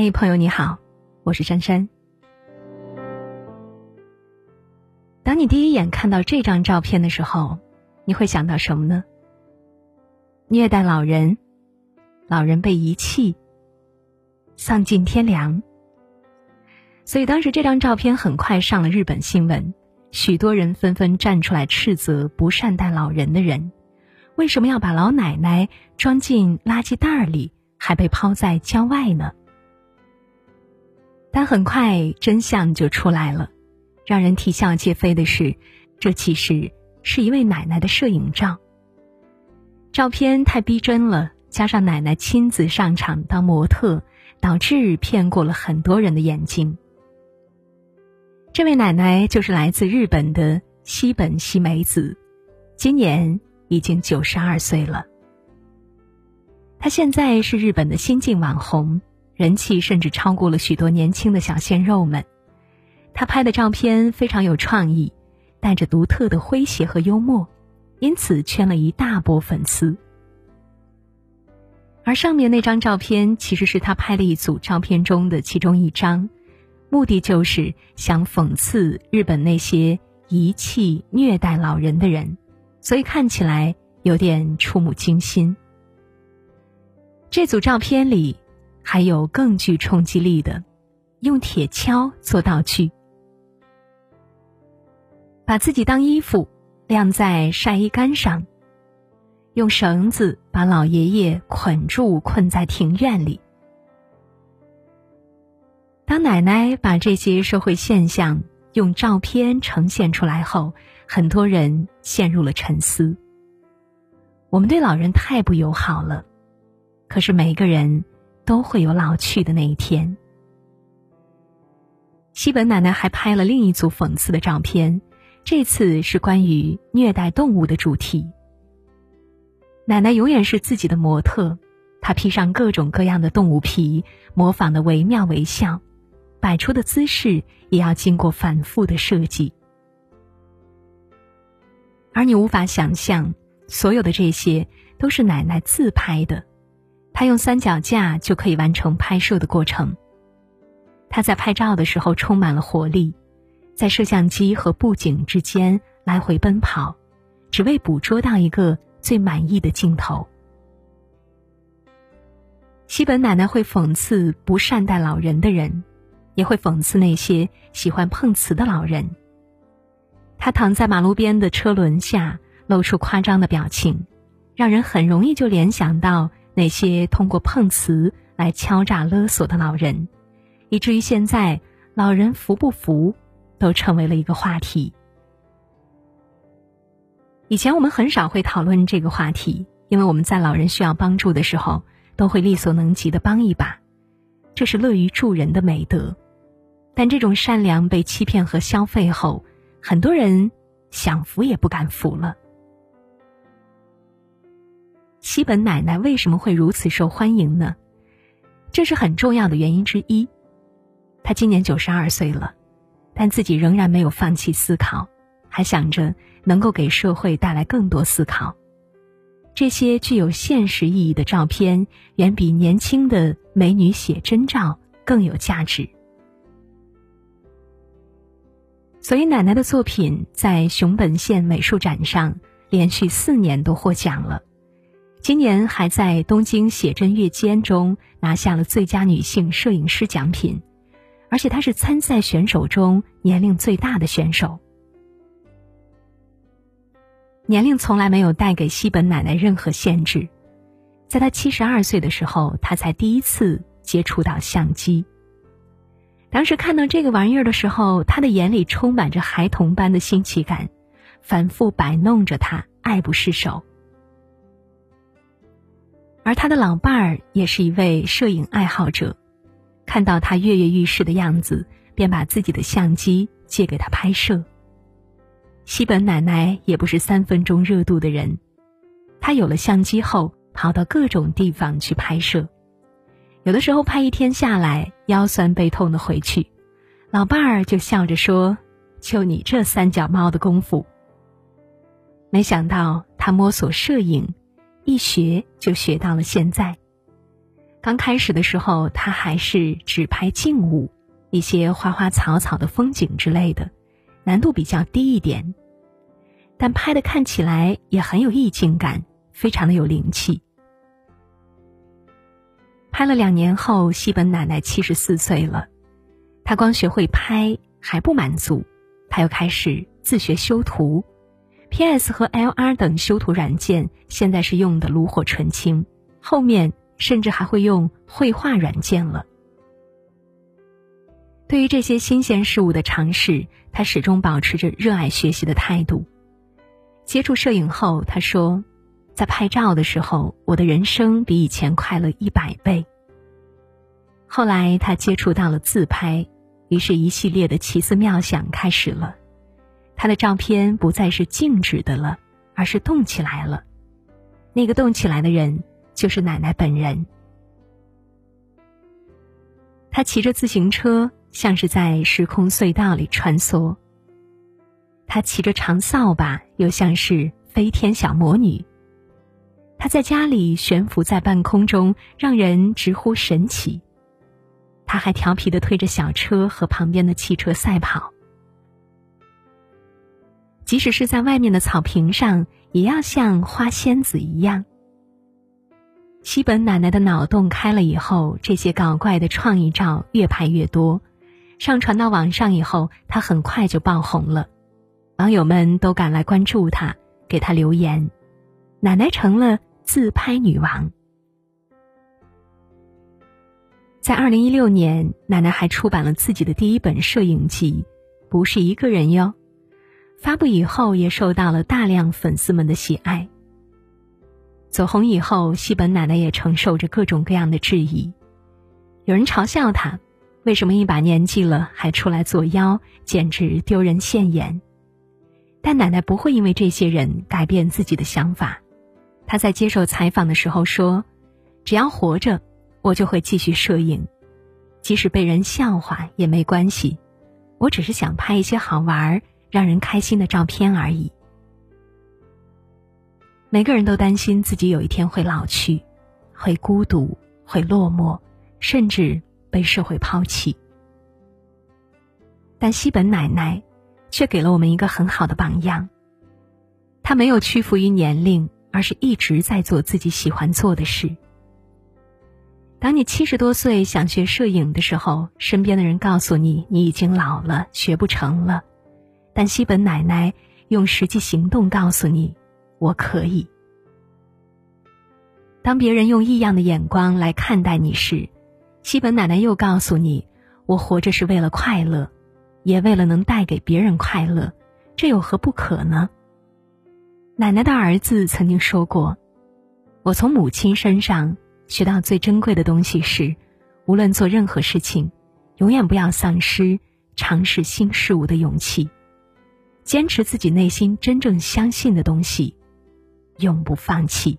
嗨，朋友你好，我是珊珊。当你第一眼看到这张照片的时候，你会想到什么呢？虐待老人，老人被遗弃，丧尽天良。所以当时这张照片很快上了日本新闻，许多人纷纷站出来斥责不善待老人的人，为什么要把老奶奶装进垃圾袋里，还被抛在郊外呢？但很快真相就出来了，让人啼笑皆非的是，这其实是一位奶奶的摄影照。照片太逼真了，加上奶奶亲自上场当模特，导致骗过了很多人的眼睛。这位奶奶就是来自日本的西本西美子，今年已经九十二岁了。她现在是日本的新晋网红，人气甚至超过了许多年轻的小鲜肉们。他拍的照片非常有创意，带着独特的诙谐和幽默。因此圈了一大波粉丝，而上面那张照片其实是他拍的一组照片中的其中一张，目的就是想讽刺日本那些遗弃虐待老人的人，所以看起来有点触目惊心。这组照片里还有更具冲击力的，用铁锹做道具，把自己当衣服。晾在晒衣杆上，用绳子把老爷爷捆住，困在庭院里。当奶奶把这些社会现象用照片呈现出来后，很多人陷入了沉思。我们对老人太不友好了，可是每个人都会有老去的那一天。西本奶奶还拍了另一组讽刺的照片。这次是关于虐待动物的主题。奶奶永远是自己的模特，她披上各种各样的动物皮，模仿的惟妙惟肖，摆出的姿势也要经过反复的设计。而你无法想象，所有的这些都是奶奶自拍的，他用三脚架就可以完成拍摄的过程。他在拍照的时候充满了活力。在摄像机和布景之间来回奔跑，只为捕捉到一个最满意的镜头。西本奶奶会讽刺不善待老人的人，也会讽刺那些喜欢碰瓷的老人。他躺在马路边的车轮下，露出夸张的表情，让人很容易就联想到那些通过碰瓷来敲诈勒索的老人，以至于现在老人服不服？都成为了一个话题。以前我们很少会讨论这个话题，因为我们在老人需要帮助的时候，都会力所能及的帮一把，这是乐于助人的美德。但这种善良被欺骗和消费后，很多人想扶也不敢扶了。西本奶奶为什么会如此受欢迎呢？这是很重要的原因之一。她今年九十二岁了。但自己仍然没有放弃思考，还想着能够给社会带来更多思考。这些具有现实意义的照片，远比年轻的美女写真照更有价值。所以，奶奶的作品在熊本县美术展上连续四年都获奖了，今年还在东京写真月间中拿下了最佳女性摄影师奖品。而且她是参赛选手中年龄最大的选手，年龄从来没有带给西本奶奶任何限制。在她七十二岁的时候，她才第一次接触到相机。当时看到这个玩意儿的时候，她的眼里充满着孩童般的新奇感，反复摆弄着它，爱不释手。而他的老伴儿也是一位摄影爱好者。看到他跃跃欲试的样子，便把自己的相机借给他拍摄。西本奶奶也不是三分钟热度的人，她有了相机后，跑到各种地方去拍摄，有的时候拍一天下来腰酸背痛的回去，老伴儿就笑着说：“就你这三脚猫的功夫。”没想到他摸索摄影，一学就学到了现在。刚开始的时候，他还是只拍静物，一些花花草草的风景之类的，难度比较低一点，但拍的看起来也很有意境感，非常的有灵气。拍了两年后，西本奶奶七十四岁了，她光学会拍还不满足，她又开始自学修图，P.S. 和 L.R. 等修图软件现在是用的炉火纯青，后面。甚至还会用绘画软件了。对于这些新鲜事物的尝试，他始终保持着热爱学习的态度。接触摄影后，他说：“在拍照的时候，我的人生比以前快乐一百倍。”后来他接触到了自拍，于是一系列的奇思妙想开始了。他的照片不再是静止的了，而是动起来了。那个动起来的人。就是奶奶本人。她骑着自行车，像是在时空隧道里穿梭。她骑着长扫把，又像是飞天小魔女。她在家里悬浮在半空中，让人直呼神奇。她还调皮的推着小车和旁边的汽车赛跑。即使是在外面的草坪上，也要像花仙子一样。西本奶奶的脑洞开了以后，这些搞怪的创意照越拍越多，上传到网上以后，她很快就爆红了，网友们都赶来关注她，给她留言，奶奶成了自拍女王。在二零一六年，奶奶还出版了自己的第一本摄影集，不是一个人哟，发布以后也受到了大量粉丝们的喜爱。走红以后，西本奶奶也承受着各种各样的质疑，有人嘲笑她，为什么一把年纪了还出来作妖，简直丢人现眼。但奶奶不会因为这些人改变自己的想法。她在接受采访的时候说：“只要活着，我就会继续摄影，即使被人笑话也没关系，我只是想拍一些好玩儿、让人开心的照片而已。”每个人都担心自己有一天会老去，会孤独，会落寞，甚至被社会抛弃。但西本奶奶却给了我们一个很好的榜样。她没有屈服于年龄，而是一直在做自己喜欢做的事。当你七十多岁想学摄影的时候，身边的人告诉你你已经老了，学不成了。但西本奶奶用实际行动告诉你。我可以。当别人用异样的眼光来看待你时，西本奶奶又告诉你：“我活着是为了快乐，也为了能带给别人快乐，这有何不可呢？”奶奶的儿子曾经说过：“我从母亲身上学到最珍贵的东西是，无论做任何事情，永远不要丧失尝试新事物的勇气，坚持自己内心真正相信的东西。”永不放弃。